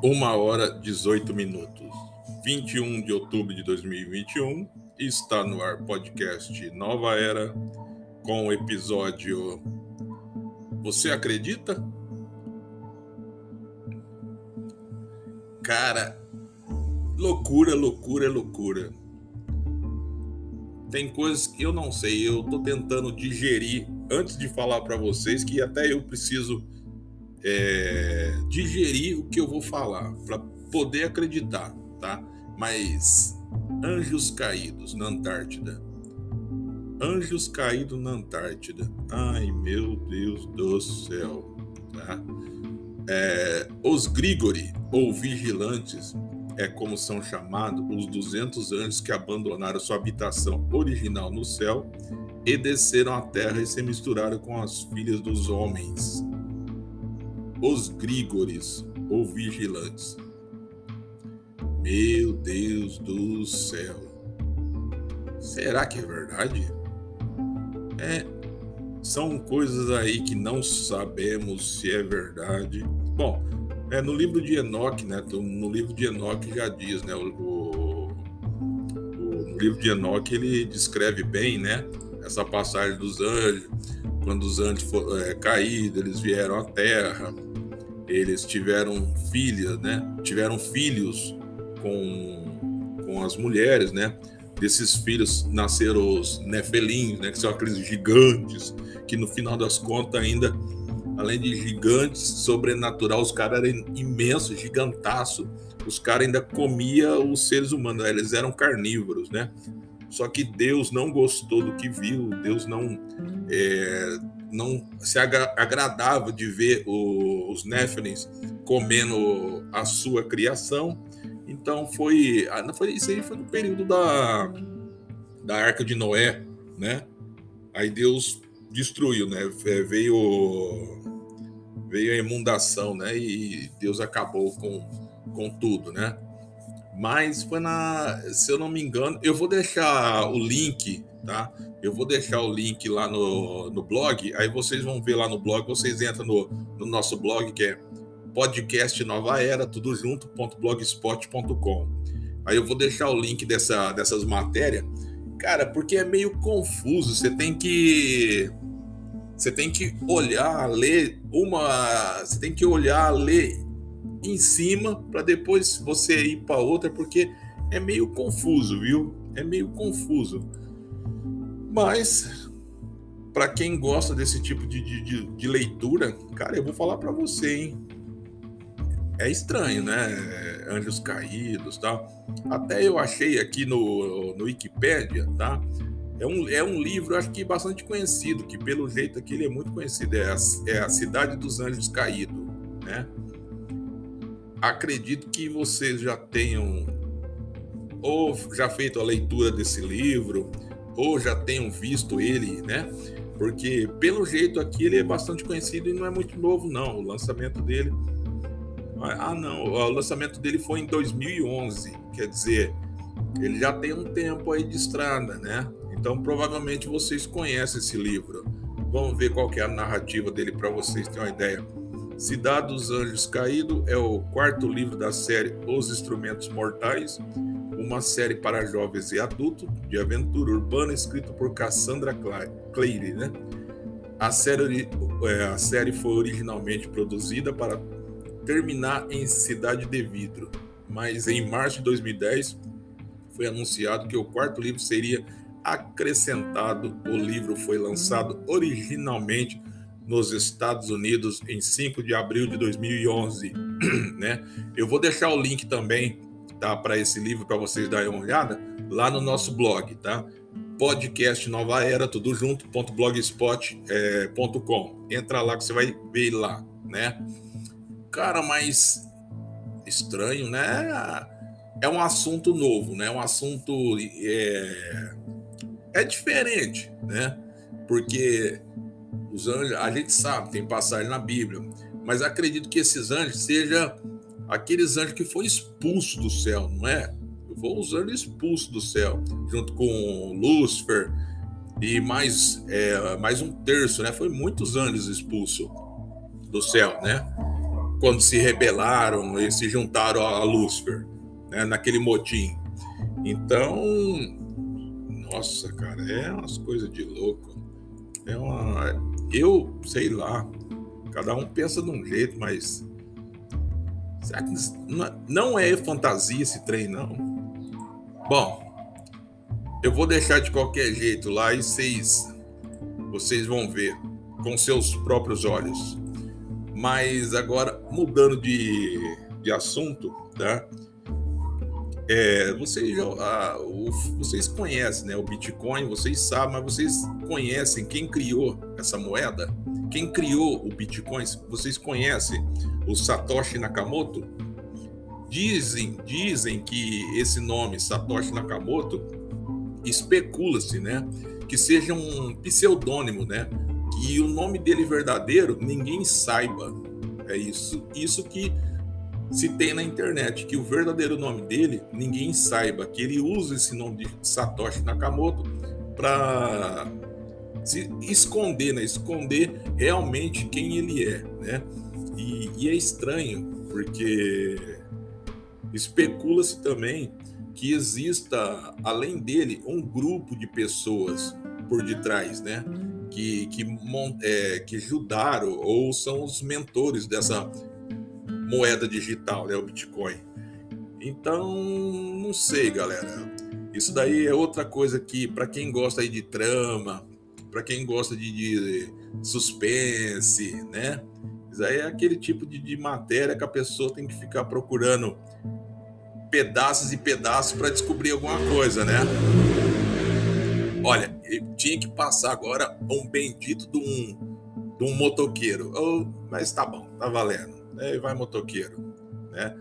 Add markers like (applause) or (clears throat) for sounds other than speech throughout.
Uma hora 18 minutos, 21 de outubro de 2021, está no ar podcast Nova Era com o episódio Você acredita? Cara, loucura, loucura, loucura. Tem coisas que eu não sei, eu tô tentando digerir antes de falar para vocês que até eu preciso é, digerir o que eu vou falar para poder acreditar, tá? Mas anjos caídos na Antártida. Anjos caídos na Antártida. Ai, meu Deus do céu, tá? É, os Grigori, ou vigilantes, é como são chamados os 200 anjos que abandonaram sua habitação original no céu e desceram à terra e se misturaram com as filhas dos homens os Grígores ou vigilantes. Meu Deus do céu. Será que é verdade? É, são coisas aí que não sabemos se é verdade. Bom, é, no livro de Enoque, né? No livro de Enoque já diz, né? O, o, o, livro de Enoque ele descreve bem, né? Essa passagem dos anjos, quando os anjos foram é, caídos, eles vieram à terra, eles tiveram filhas, né? Tiveram filhos com, com as mulheres, né? Desses filhos nasceram os nefelins, né? Que são aqueles gigantes que no final das contas ainda, além de gigantes, sobrenatural, os caras eram imensos, gigantaço. Os caras ainda comiam os seres humanos, eles eram carnívoros, né? Só que Deus não gostou do que viu, Deus não é, não se agradava de ver os Néfilins comendo a sua criação. Então foi, ah, foi isso aí foi no período da, da Arca de Noé, né? Aí Deus destruiu, né? É, veio veio a imundação, né? E Deus acabou com, com tudo, né? Mas foi na, se eu não me engano, eu vou deixar o link, tá? Eu vou deixar o link lá no, no blog, aí vocês vão ver lá no blog, vocês entram no, no nosso blog que é podcast Nova Era, tudo junto.blogspot.com. Aí eu vou deixar o link dessa, dessas matérias, cara, porque é meio confuso. Você tem que você tem que olhar, ler uma, você tem que olhar, ler em cima para depois você ir para outra, porque é meio confuso, viu? É meio confuso. Mas para quem gosta desse tipo de, de, de, leitura, cara, eu vou falar para você, hein? É estranho, né? Anjos caídos, tá? Até eu achei aqui no, no Wikipedia, tá? É um, é um livro, acho que bastante conhecido, que pelo jeito aqui ele é muito conhecido. É a, é a Cidade dos Anjos Caídos, né? Acredito que vocês já tenham ou já feito a leitura desse livro, ou já tenham visto ele, né? Porque pelo jeito aqui ele é bastante conhecido e não é muito novo não. O lançamento dele Ah, não, o lançamento dele foi em 2011, quer dizer, ele já tem um tempo aí de estrada, né? Então provavelmente vocês conhecem esse livro. Vamos ver qual é a narrativa dele para vocês terem uma ideia. Cidade dos Anjos Caído é o quarto livro da série Os Instrumentos Mortais, uma série para jovens e adultos de aventura urbana escrita por Cassandra Clare. Né? A, série, é, a série foi originalmente produzida para terminar em Cidade de Vidro, mas em março de 2010 foi anunciado que o quarto livro seria acrescentado. O livro foi lançado originalmente nos Estados Unidos em 5 de abril de 2011, (clears throat) né? Eu vou deixar o link também, tá, para esse livro para vocês darem uma olhada lá no nosso blog, tá? Podcast Nova Era, tudo junto, ponto blogspot, é. Entra lá que você vai ver lá, né? Cara, mas estranho, né? É um assunto novo, né? Um assunto é, é diferente, né? Porque os anjos, a gente sabe, tem passagem na Bíblia, mas acredito que esses anjos sejam aqueles anjos que foram expulsos do céu, não é? Foram os anjos expulsos do céu, junto com Lúcifer e mais, é, mais um terço, né? Foi muitos anjos expulsos do céu, né? quando se rebelaram e se juntaram a Lúcifer, né, naquele motim. Então, nossa, cara, é umas coisas de louco. É uma, eu sei lá, cada um pensa de um jeito, mas será que não é fantasia esse trem não? Bom, eu vou deixar de qualquer jeito lá e vocês vocês vão ver com seus próprios olhos. Mas agora, mudando de, de assunto, tá? É, vocês, já, ah, o, vocês conhecem né, o Bitcoin, vocês sabem, mas vocês conhecem quem criou essa moeda? Quem criou o Bitcoin? Vocês conhecem o Satoshi Nakamoto? Dizem, dizem que esse nome, Satoshi Nakamoto, especula-se, né? Que seja um pseudônimo, né? e o nome dele verdadeiro ninguém saiba. É isso, isso que se tem na internet, que o verdadeiro nome dele ninguém saiba, que ele usa esse nome de Satoshi Nakamoto para se esconder, né? Esconder realmente quem ele é, né? E, e é estranho porque especula-se também que exista além dele um grupo de pessoas por detrás, né? que, que, é, que ajudaram ou são os mentores dessa moeda digital, né, o Bitcoin. Então, não sei, galera. Isso daí é outra coisa que, para quem gosta aí de trama, para quem gosta de, de, suspense, né? Isso aí é aquele tipo de, de matéria que a pessoa tem que ficar procurando pedaços e pedaços para descobrir alguma coisa, né? Olha, tinha que passar agora um bendito de um, de um motoqueiro. Oh, mas tá bom, tá valendo. É, vai motoqueiro, né?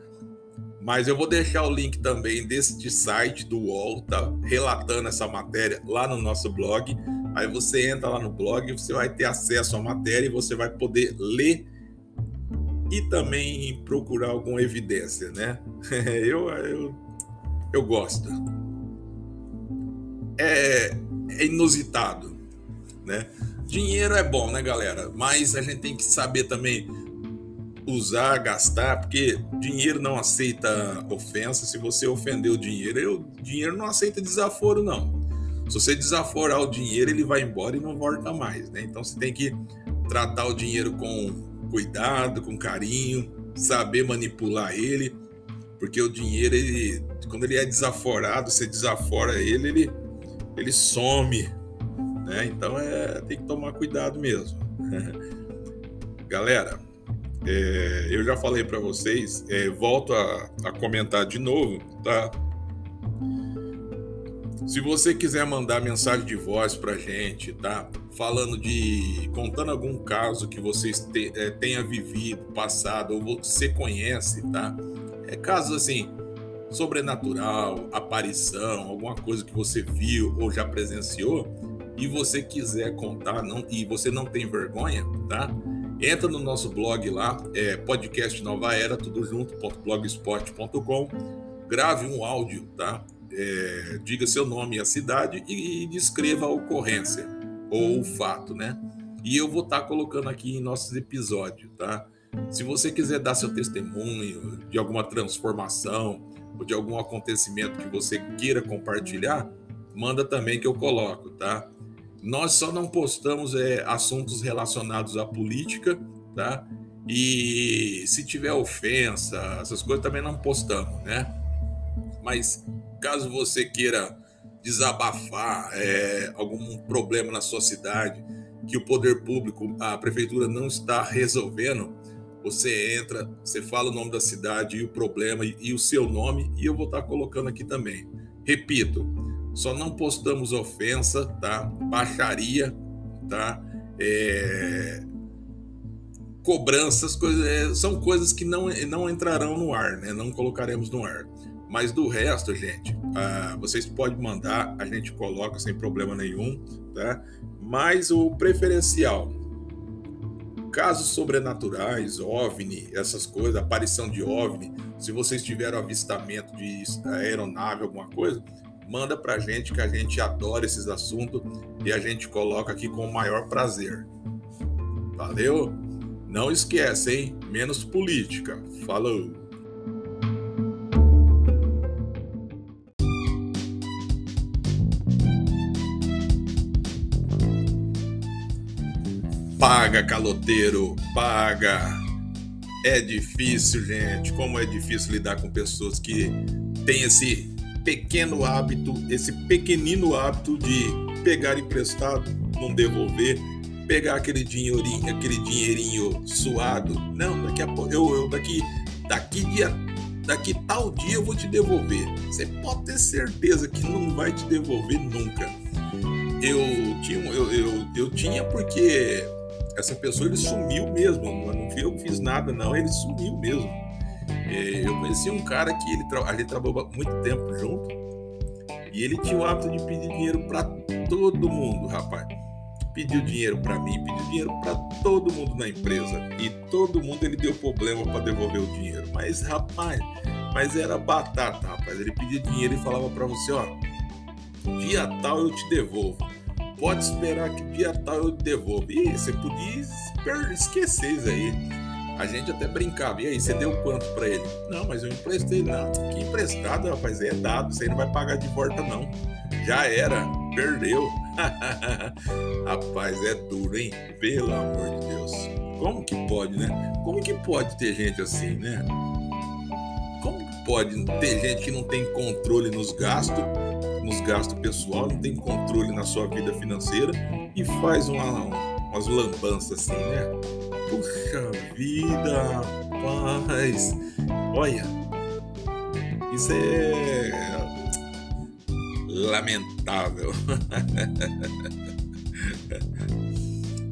Mas eu vou deixar o link também desse site do UOL, tá relatando essa matéria lá no nosso blog. Aí você entra lá no blog, você vai ter acesso à matéria e você vai poder ler e também procurar alguma evidência, né? (laughs) eu, eu, eu gosto. É, é inusitado, né? Dinheiro é bom, né, galera? Mas a gente tem que saber também usar, gastar, porque dinheiro não aceita ofensa. Se você ofender o dinheiro, o dinheiro não aceita desaforo, não. Se você desaforar o dinheiro, ele vai embora e não volta mais, né? Então você tem que tratar o dinheiro com cuidado, com carinho, saber manipular ele, porque o dinheiro, ele, quando ele é desaforado, você desafora ele, ele ele some, né? Então é tem que tomar cuidado mesmo. (laughs) Galera, é, eu já falei para vocês, é, volto a, a comentar de novo, tá? Se você quiser mandar mensagem de voz para gente, tá? Falando de. contando algum caso que vocês te, é, tenha vivido, passado, ou você conhece, tá? É casos assim, sobrenatural, aparição, alguma coisa que você viu ou já presenciou e você quiser contar não, e você não tem vergonha, tá? Entra no nosso blog lá, é podcast Nova Era, tudo junto, blogspot.com, grave um áudio, tá? É, diga seu nome e a cidade e, e descreva a ocorrência ou o fato, né? E eu vou estar tá colocando aqui em nossos episódios, tá? Se você quiser dar seu testemunho de alguma transformação, ou de algum acontecimento que você queira compartilhar, manda também que eu coloco, tá? Nós só não postamos é, assuntos relacionados à política, tá? E se tiver ofensa, essas coisas também não postamos, né? Mas caso você queira desabafar é, algum problema na sua cidade que o poder público, a prefeitura não está resolvendo, você entra, você fala o nome da cidade e o problema e, e o seu nome, e eu vou estar colocando aqui também. Repito, só não postamos ofensa, tá? Baixaria, tá? É... Cobranças, coisas, é, são coisas que não, não entrarão no ar, né? Não colocaremos no ar. Mas do resto, gente, ah, vocês podem mandar, a gente coloca sem problema nenhum, tá? Mas o preferencial, casos sobrenaturais, OVNI, essas coisas, aparição de OVNI, se vocês tiveram avistamento de aeronave, alguma coisa, manda pra gente que a gente adora esses assuntos e a gente coloca aqui com o maior prazer. Valeu? Não esquece, hein? Menos política. Falou! Paga, caloteiro, paga. É difícil, gente. Como é difícil lidar com pessoas que têm esse pequeno hábito, esse pequenino hábito de pegar emprestado, não devolver, pegar aquele dinheirinho, aquele dinheirinho suado. Não, daqui a pouco eu, eu daqui daqui dia daqui tal dia eu vou te devolver. Você pode ter certeza que não vai te devolver nunca. Eu tinha eu, eu, eu tinha porque essa pessoa ele sumiu mesmo. Não eu que fiz nada, não. Ele sumiu mesmo. É, eu conheci um cara que ele, tra trabalhou muito tempo junto e ele tinha o hábito de pedir dinheiro para todo mundo, rapaz. Pediu dinheiro para mim, pediu dinheiro para todo mundo na empresa e todo mundo ele deu problema para devolver o dinheiro. Mas rapaz, mas era batata, rapaz. Ele pedia dinheiro e falava para você, ó, dia tal eu te devolvo pode esperar que dia tal eu devolvo. E você podia esquecer isso aí. A gente até brincava. E aí, você deu quanto para ele? Não, mas eu emprestei. Não, que emprestado, rapaz. É dado. Você não vai pagar de volta, não. Já era. Perdeu. (laughs) rapaz, é duro, hein? Pelo amor de Deus. Como que pode, né? Como que pode ter gente assim, né? Como que pode ter gente que não tem controle nos gastos nos gastos pessoal, não tem controle na sua vida financeira e faz uma, umas lambanças assim, né? Puxa vida, rapaz! Olha, isso é lamentável. (laughs)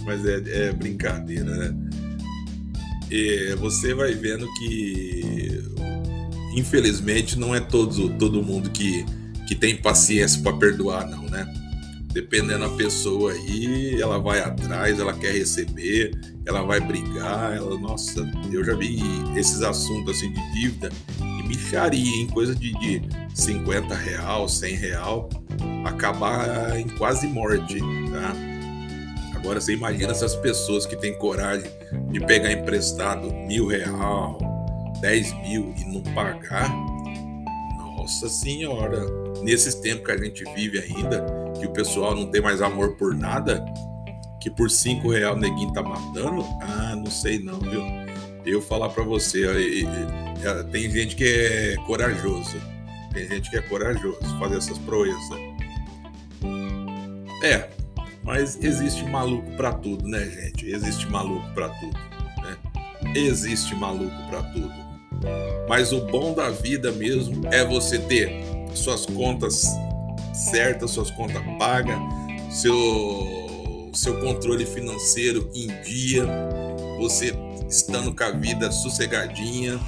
Mas é, é brincadeira, né? E você vai vendo que infelizmente não é todo, todo mundo que que tem paciência para perdoar, não, né? Dependendo da pessoa aí, ela vai atrás, ela quer receber, ela vai brigar, ela, nossa, eu já vi esses assuntos assim de dívida e micharia, em coisa de, de 50 real, 100 real, acabar em quase morte, tá? Agora você imagina essas pessoas que têm coragem de pegar emprestado mil real, 10 mil e não pagar, nossa senhora, nesses tempos que a gente vive ainda, que o pessoal não tem mais amor por nada, que por cinco real neguinho tá matando, ah, não sei não, viu? Eu falar para você, tem gente que é corajoso, tem gente que é corajoso fazer essas proezas. É, mas existe maluco para tudo, né, gente? Existe maluco para tudo, né? Existe maluco para tudo. Mas o bom da vida mesmo é você ter suas contas certas, suas contas pagas, seu, seu controle financeiro em dia, você estando com a vida sossegadinha.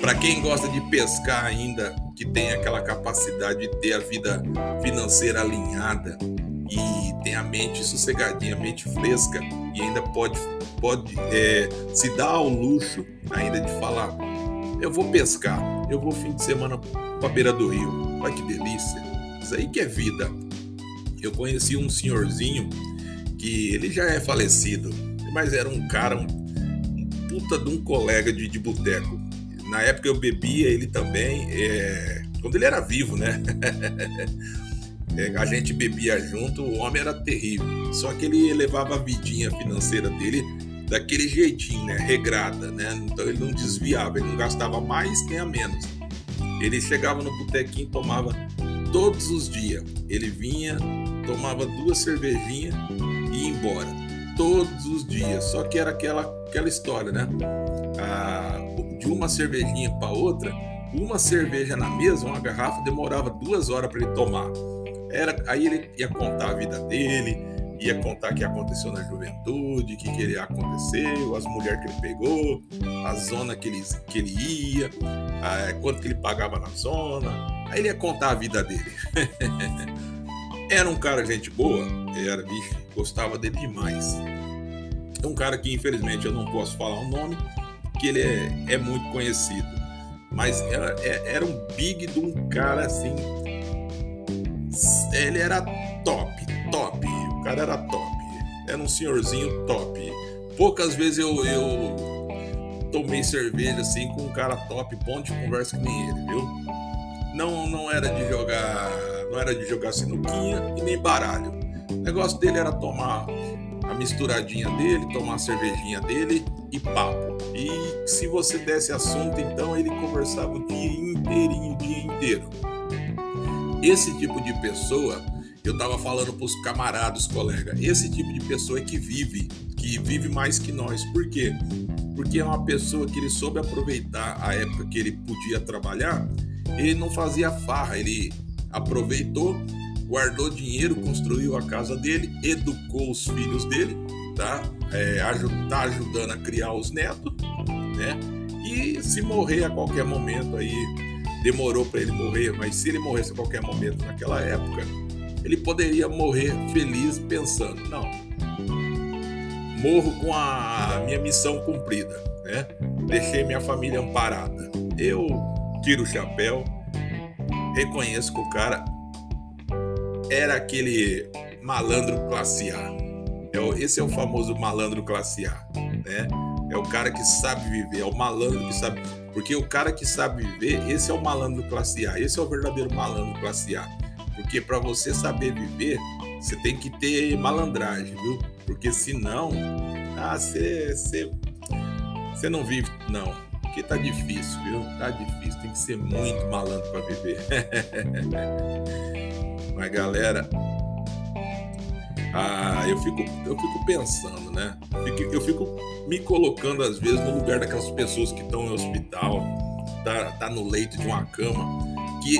Para quem gosta de pescar ainda, que tem aquela capacidade de ter a vida financeira alinhada e tem a mente sossegadinha, a mente fresca e ainda pode, pode é, se dar ao luxo ainda de falar eu vou pescar, eu vou fim de semana pra beira do rio. Olha que delícia. Aí que é vida. Eu conheci um senhorzinho que ele já é falecido, mas era um cara, um, um puta de um colega de, de boteco. Na época eu bebia, ele também, é, quando ele era vivo, né? (laughs) É, a gente bebia junto, o homem era terrível. Só que ele levava a vidinha financeira dele daquele jeitinho, né? Regrada, né? Então ele não desviava, ele não gastava mais nem a menos. Ele chegava no botequinho, tomava todos os dias. Ele vinha, tomava duas cervejinhas e ia embora. Todos os dias. Só que era aquela, aquela história, né? Ah, de uma cervejinha para outra, uma cerveja na mesa, uma garrafa, demorava duas horas para ele tomar. Era, aí ele ia contar a vida dele, ia contar o que aconteceu na juventude, o que, que ele aconteceu, as mulheres que ele pegou, a zona que ele, que ele ia, quanto que ele pagava na zona. Aí ele ia contar a vida dele. (laughs) era um cara gente boa, era, bicho, gostava dele demais. É um cara que infelizmente eu não posso falar o nome, que ele é, é muito conhecido. Mas era, é, era um big de um cara assim. Ele era top, top cara era top. Era um senhorzinho top. Poucas vezes eu, eu tomei cerveja assim com um cara top, bom de conversa que nem ele, viu? Não, não era de jogar, não era de jogar sinuquinha e nem baralho. O negócio dele era tomar a misturadinha dele, tomar a cervejinha dele e papo. E se você desse assunto, então ele conversava o dia inteirinho, o dia inteiro. Esse tipo de pessoa, eu tava falando pros camaradas, colega, esse tipo de pessoa é que vive, que vive mais que nós. Por quê? Porque é uma pessoa que ele soube aproveitar a época que ele podia trabalhar, ele não fazia farra, ele aproveitou guardou dinheiro, construiu a casa dele, educou os filhos dele, tá? É, tá ajudando a criar os netos, né? E se morrer a qualquer momento aí, demorou para ele morrer, mas se ele morresse a qualquer momento naquela época, ele poderia morrer feliz pensando, não, morro com a minha missão cumprida, né? Deixei minha família amparada. Eu tiro o chapéu, reconheço que o cara era aquele malandro classe A. É esse é o famoso malandro classe A, né? É o cara que sabe viver, é o malandro que sabe. Porque o cara que sabe viver, esse é o malandro classe A, esse é o verdadeiro malandro classe A. Porque para você saber viver, você tem que ter malandragem, viu? Porque senão, ah, você, você, você não vive, não. Porque tá difícil, viu? Tá difícil, tem que ser muito malandro para viver. (laughs) Mas galera, ah, eu fico, eu fico pensando, né? Eu fico me colocando às vezes no lugar daquelas pessoas que estão no hospital, tá, tá no leito de uma cama, que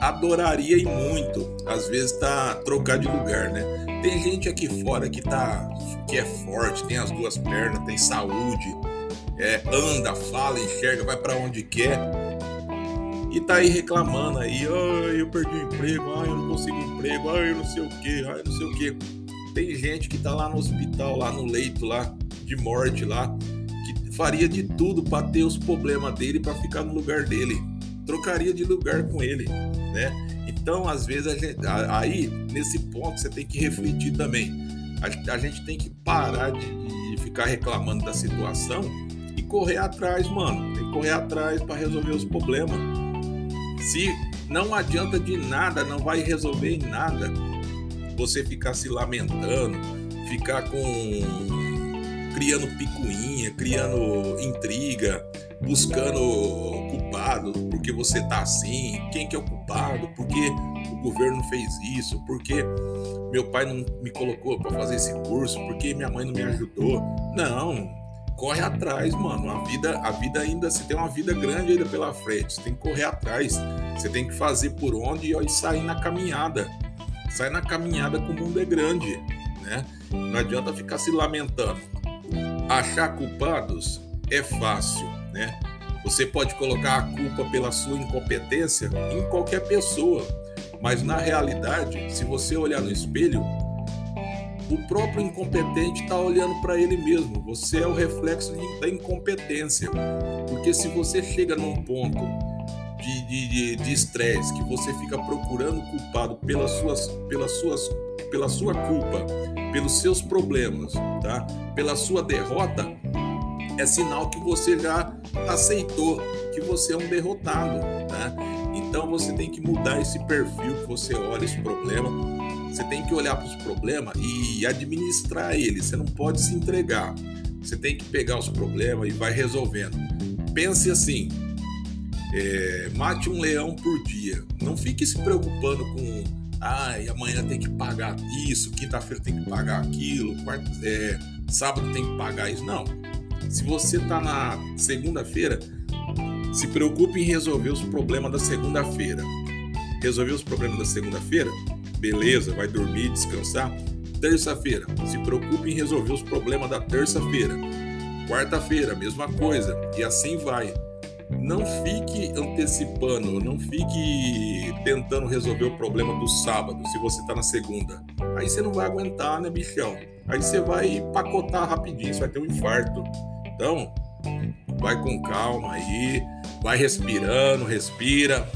adoraria e muito, às vezes tá trocar de lugar, né? Tem gente aqui fora que tá que é forte, tem as duas pernas, tem saúde, é, anda, fala, enxerga, vai para onde quer e tá aí reclamando aí, eu perdi o emprego, ah, eu não consigo emprego, ah, eu não sei o que, eu não sei o que. Tem gente que tá lá no hospital, lá no leito lá de morte lá, que faria de tudo para ter os problemas dele para ficar no lugar dele. Trocaria de lugar com ele, né? Então, às vezes, gente, aí, nesse ponto, você tem que refletir também. A, a gente tem que parar de, de ficar reclamando da situação e correr atrás, mano. Tem que correr atrás para resolver os problemas. Se não adianta de nada, não vai resolver nada você ficar se lamentando, ficar com criando picuinha, criando intriga, buscando culpado, porque você tá assim, quem que é o culpado, porque o governo fez isso, porque meu pai não me colocou para fazer esse curso, porque minha mãe não me ajudou. Não, corre atrás, mano. A vida, a vida ainda, você tem uma vida grande ainda pela frente. Você tem que correr atrás. Você tem que fazer por onde e sair na caminhada. Sai na caminhada que o mundo é grande, né? Não adianta ficar se lamentando. Achar culpados é fácil, né? Você pode colocar a culpa pela sua incompetência em qualquer pessoa, mas na realidade, se você olhar no espelho, o próprio incompetente está olhando para ele mesmo. Você é o reflexo da incompetência. Porque se você chega num ponto de estresse, que você fica procurando culpado pelas suas, pelas suas, pela sua culpa, pelos seus problemas, tá? pela sua derrota, é sinal que você já aceitou que você é um derrotado. Tá? Então você tem que mudar esse perfil que você olha esse problema você tem que olhar para os problemas e administrar eles. Você não pode se entregar. Você tem que pegar os problemas e vai resolvendo. Pense assim: é, mate um leão por dia. Não fique se preocupando com ai, amanhã tem que pagar isso, quinta-feira tem que pagar aquilo, é, sábado tem que pagar isso. Não. Se você está na segunda-feira, se preocupe em resolver os problemas da segunda-feira. Resolver os problemas da segunda-feira, beleza, vai dormir, descansar. Terça-feira, se preocupe em resolver os problemas da terça-feira. Quarta-feira, mesma coisa, e assim vai. Não fique antecipando, não fique tentando resolver o problema do sábado, se você está na segunda. Aí você não vai aguentar, né, bichão? Aí você vai pacotar rapidinho, você vai ter um infarto. Então, vai com calma aí, vai respirando, respira,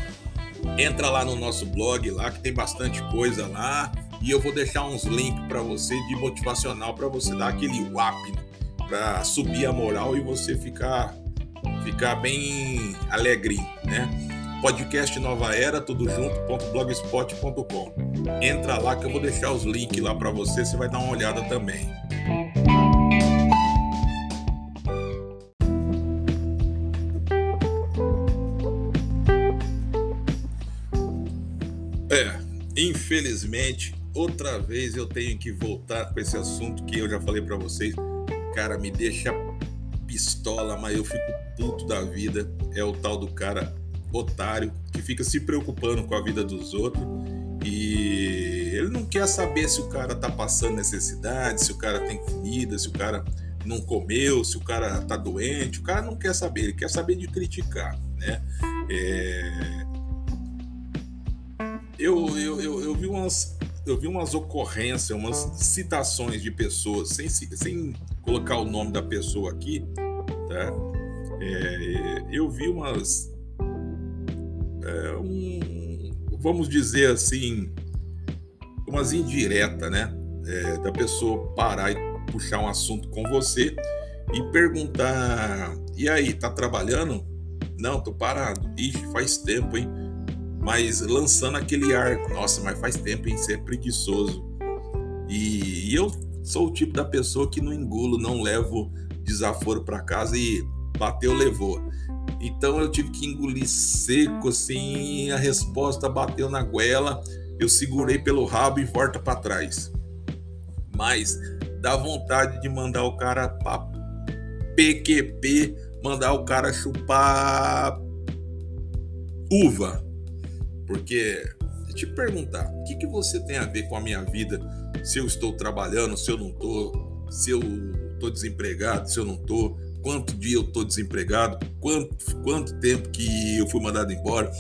entra lá no nosso blog lá que tem bastante coisa lá e eu vou deixar uns links para você de motivacional para você dar aquele wap para subir a moral e você ficar ficar bem alegrinho, né? Podcast Nova Era, tudo junto.blogspot.com. Entra lá que eu vou deixar os links lá para você, você vai dar uma olhada também. Infelizmente, outra vez eu tenho que voltar com esse assunto que eu já falei para vocês. Cara, me deixa pistola, mas eu fico puto da vida. É o tal do cara otário que fica se preocupando com a vida dos outros e ele não quer saber se o cara tá passando necessidade, se o cara tem comida, se o cara não comeu, se o cara tá doente. O cara não quer saber, ele quer saber de criticar, né? É... Eu, eu, eu, eu, vi umas, eu vi umas ocorrências, umas citações de pessoas, sem, sem colocar o nome da pessoa aqui, tá? É, eu vi umas. É, um, vamos dizer assim, umas indiretas, né? É, da pessoa parar e puxar um assunto com você e perguntar: e aí, tá trabalhando? Não, tô parado. Ixi, faz tempo, hein? Mas lançando aquele ar, nossa, mas faz tempo, hein? Você é preguiçoso. E, e eu sou o tipo da pessoa que não engulo, não levo desaforo para casa e bateu, levou. Então eu tive que engolir seco, assim, a resposta bateu na goela, eu segurei pelo rabo e volta para trás. Mas dá vontade de mandar o cara para PQP, mandar o cara chupar uva. Porque, te perguntar, o que, que você tem a ver com a minha vida? Se eu estou trabalhando, se eu não estou, se eu estou desempregado, se eu não estou, quanto dia eu tô desempregado, quanto, quanto tempo que eu fui mandado embora.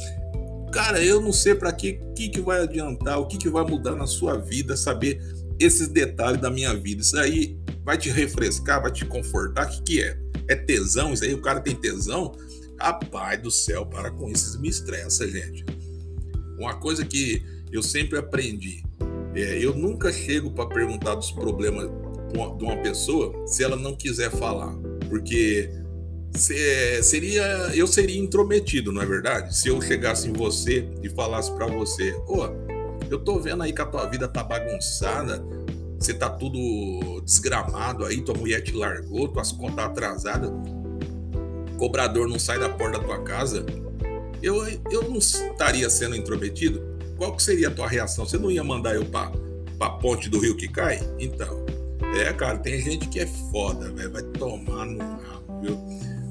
Cara, eu não sei para que, que que vai adiantar, o que que vai mudar na sua vida, saber esses detalhes da minha vida. Isso aí vai te refrescar, vai te confortar. O que que é? É tesão? Isso aí o cara tem tesão? Rapaz do céu, para com isso me estressa, gente. Uma coisa que eu sempre aprendi, é, eu nunca chego para perguntar dos problemas de uma pessoa se ela não quiser falar porque seria eu seria intrometido, não é verdade? Se eu chegasse em você e falasse para você, ô, eu tô vendo aí que a tua vida tá bagunçada, você tá tudo desgramado aí, tua mulher te largou, tuas contas atrasadas, cobrador não sai da porta da tua casa, eu, eu não estaria sendo intrometido? Qual que seria a tua reação? Você não ia mandar eu pra, pra ponte do rio que cai? Então, é, cara, tem gente que é foda, velho. Vai tomar no rabo, viu?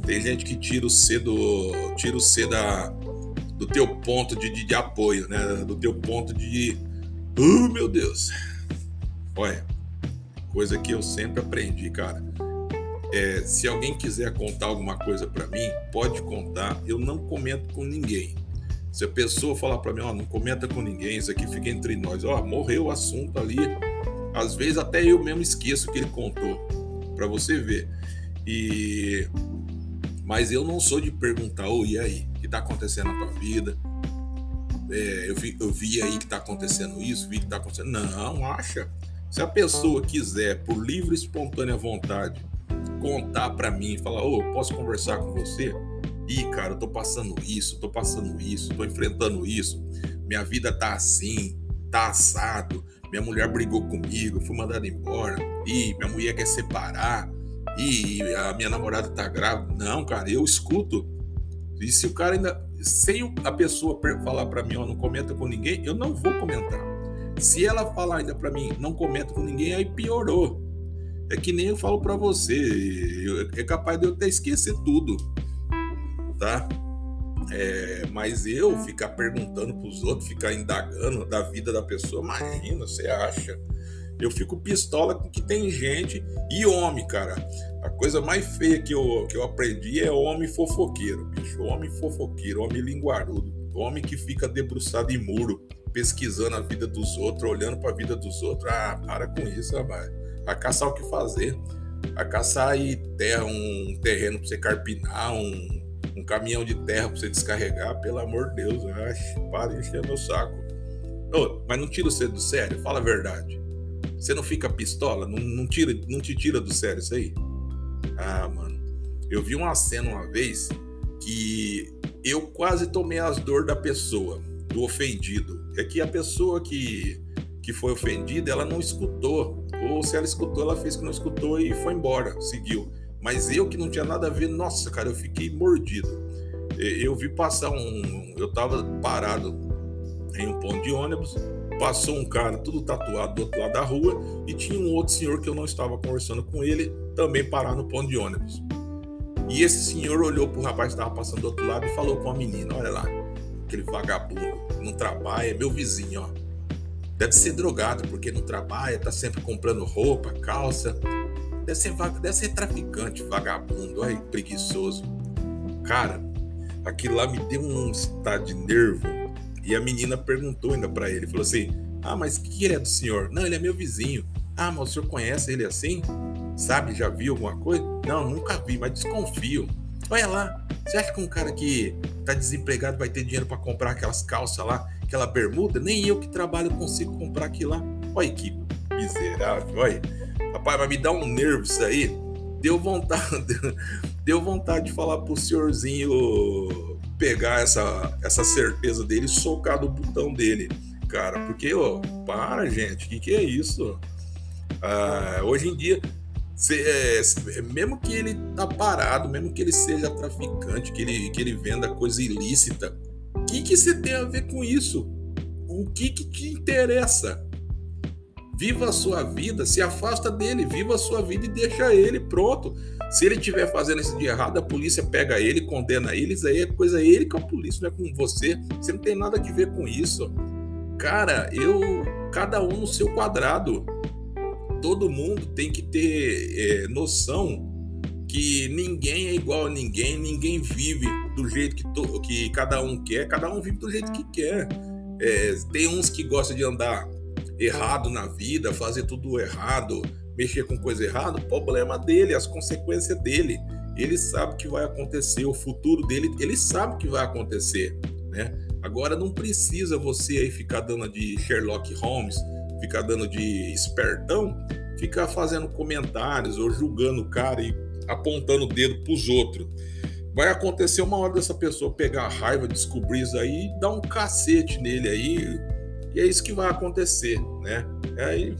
Tem gente que tira o C do. Tira o C da, do teu ponto de, de, de apoio, né? Do teu ponto de. Uh, meu Deus! Olha, coisa que eu sempre aprendi, cara. É, se alguém quiser contar alguma coisa para mim, pode contar. Eu não comento com ninguém. Se a pessoa falar para mim, ó, não comenta com ninguém, isso aqui fica entre nós. Ó, morreu o assunto ali às vezes até eu mesmo esqueço que ele contou, para você ver. E mas eu não sou de perguntar, ô, oh, e aí, o que tá acontecendo na tua vida? É, eu, vi, eu vi aí que tá acontecendo isso, vi que tá acontecendo. Não, acha. Se a pessoa quiser, por livre e espontânea vontade, contar para mim, falar, ô, oh, posso conversar com você? Ih, cara, eu tô passando isso, tô passando isso, tô enfrentando isso, minha vida tá assim, tá assado, minha mulher brigou comigo, fui mandado embora, e minha mulher quer separar, e a minha namorada tá grávida. Não, cara, eu escuto. E se o cara ainda. Sem a pessoa falar para mim, ó, não comenta com ninguém, eu não vou comentar. Se ela falar ainda para mim, não comenta com ninguém, aí piorou. É que nem eu falo para você, é capaz de eu até esquecer tudo, tá? É, mas eu ficar perguntando para os outros, ficar indagando da vida da pessoa, imagina, você acha? Eu fico pistola com que tem gente e homem, cara. A coisa mais feia que eu, que eu aprendi é homem fofoqueiro, bicho. Homem fofoqueiro, homem linguarudo, homem que fica debruçado em muro, pesquisando a vida dos outros, olhando para a vida dos outros. Ah, para com isso, rapaz. A caçar o que fazer. A caçar aí terra, um terreno para você carpinar, um um caminhão de terra para você descarregar, pelo amor de Deus, ai, para de encher meu saco. Mas não tira você do sério, fala a verdade. Você não fica pistola? Não, não, tira, não te tira do sério isso aí? Ah, mano, eu vi uma cena uma vez que eu quase tomei as dores da pessoa, do ofendido. É que a pessoa que, que foi ofendida, ela não escutou. Ou se ela escutou, ela fez que não escutou e foi embora, seguiu. Mas eu que não tinha nada a ver, nossa, cara, eu fiquei mordido. Eu vi passar um. Eu tava parado em um ponto de ônibus, passou um cara tudo tatuado do outro lado da rua e tinha um outro senhor que eu não estava conversando com ele, também parado no ponto de ônibus. E esse senhor olhou pro rapaz que estava passando do outro lado e falou com a menina: Olha lá, aquele vagabundo, não trabalha, é meu vizinho, ó. Deve ser drogado, porque não trabalha, tá sempre comprando roupa, calça. Deve ser, deve ser traficante, vagabundo, olha, preguiçoso. Cara, aquilo lá me deu um estado de nervo. E a menina perguntou ainda para ele, falou assim: Ah, mas que ele é do senhor? Não, ele é meu vizinho. Ah, mas o senhor conhece ele assim? Sabe, já viu alguma coisa? Não, nunca vi, mas desconfio. Olha lá, você acha que um cara que tá desempregado vai ter dinheiro para comprar aquelas calças lá, aquela bermuda? Nem eu que trabalho consigo comprar aquilo lá. Olha que miserável, olha. Rapaz, vai me dar um nervo isso aí. Deu vontade, (laughs) deu vontade de falar pro senhorzinho pegar essa, essa certeza dele e socar do botão dele, cara. Porque, ó, para, gente, o que, que é isso? Ah, hoje em dia, é, mesmo que ele tá parado, mesmo que ele seja traficante, que ele, que ele venda coisa ilícita, o que, que você tem a ver com isso? O que, que te interessa? Viva a sua vida, se afasta dele, viva a sua vida e deixa ele pronto. Se ele estiver fazendo isso de errado, a polícia pega ele, condena ele, isso aí é coisa ele com a polícia, não é com você. Você não tem nada a ver com isso. Cara, eu. Cada um no seu quadrado todo mundo tem que ter é, noção que ninguém é igual a ninguém, ninguém vive do jeito que, to, que cada um quer, cada um vive do jeito que quer. É, tem uns que gostam de andar errado na vida, fazer tudo errado, mexer com coisa errada, o problema dele, as consequências dele. Ele sabe que vai acontecer, o futuro dele, ele sabe que vai acontecer, né? Agora não precisa você aí ficar dando de Sherlock Holmes, ficar dando de espertão, ficar fazendo comentários ou julgando o cara e apontando o dedo para os outros. Vai acontecer uma hora dessa pessoa pegar raiva, descobrir isso aí dar um cacete nele aí. E é isso que vai acontecer, né? Aí,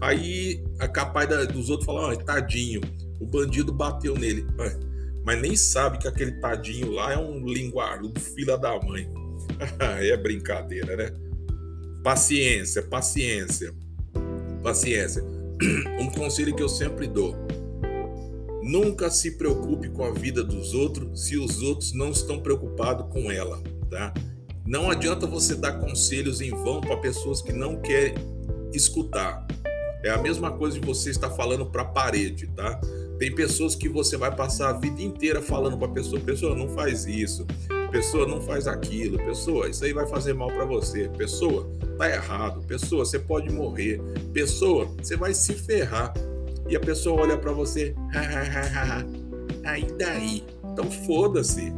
aí é capaz da, dos outros falar, oh, tadinho, o bandido bateu nele. Mas nem sabe que aquele tadinho lá é um linguarudo filha da mãe. (laughs) é brincadeira, né? Paciência, paciência, paciência. (clears throat) Um conselho que eu sempre dou: nunca se preocupe com a vida dos outros se os outros não estão preocupados com ela, tá? Não adianta você dar conselhos em vão para pessoas que não querem escutar. É a mesma coisa de você estar falando para a parede, tá? Tem pessoas que você vai passar a vida inteira falando para a pessoa: pessoa, não faz isso, pessoa, não faz aquilo, pessoa, isso aí vai fazer mal para você, pessoa, tá errado, pessoa, você pode morrer, pessoa, você vai se ferrar. E a pessoa olha para você, aí daí. Então foda-se.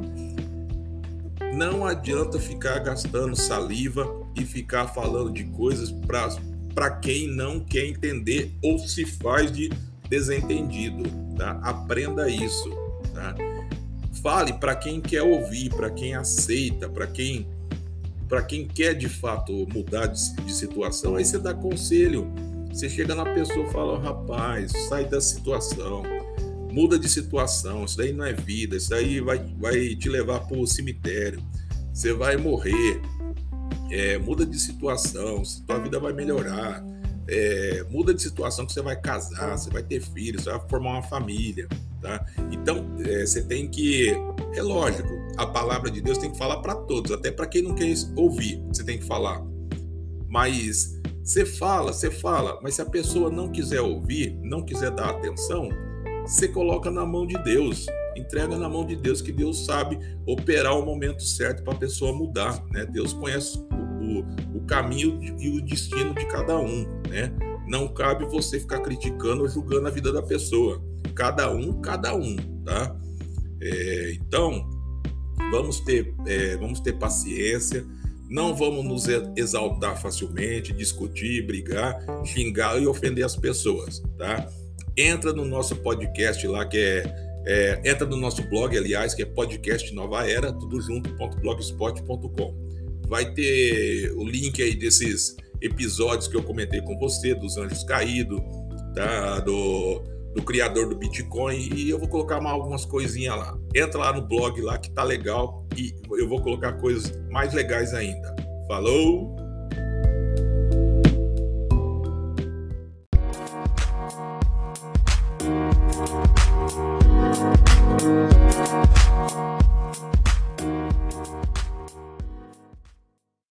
Não adianta ficar gastando saliva e ficar falando de coisas para quem não quer entender ou se faz de desentendido, tá? Aprenda isso, tá? Fale para quem quer ouvir, para quem aceita, para quem para quem quer de fato mudar de, de, situação, aí você dá conselho. Você chega na pessoa e fala: rapaz, sai da situação, muda de situação, isso daí não é vida, isso daí vai, vai te levar para o cemitério, você vai morrer, é, muda de situação, tua vida vai melhorar é, muda de situação que você vai casar, você vai ter filhos, você vai formar uma família, tá? Então, é, você tem que, é lógico, a palavra de Deus tem que falar para todos, até para quem não quer ouvir, você tem que falar. Mas você fala, você fala, mas se a pessoa não quiser ouvir, não quiser dar atenção, você coloca na mão de Deus, entrega na mão de Deus, que Deus sabe operar o momento certo para a pessoa mudar, né? Deus conhece o, o caminho e o destino de cada um, né? Não cabe você ficar criticando ou julgando a vida da pessoa. Cada um, cada um, tá? É, então, vamos ter, é, vamos ter paciência. Não vamos nos exaltar facilmente, discutir, brigar, xingar e ofender as pessoas, tá? entra no nosso podcast lá, que é, é entra no nosso blog, aliás, que é podcast Nova Era, tudo junto.blogspot.com. Vai ter o link aí desses episódios que eu comentei com você, dos Anjos Caídos, tá? do, do criador do Bitcoin, e eu vou colocar mais algumas coisinhas lá. Entra lá no blog lá que tá legal e eu vou colocar coisas mais legais ainda. Falou!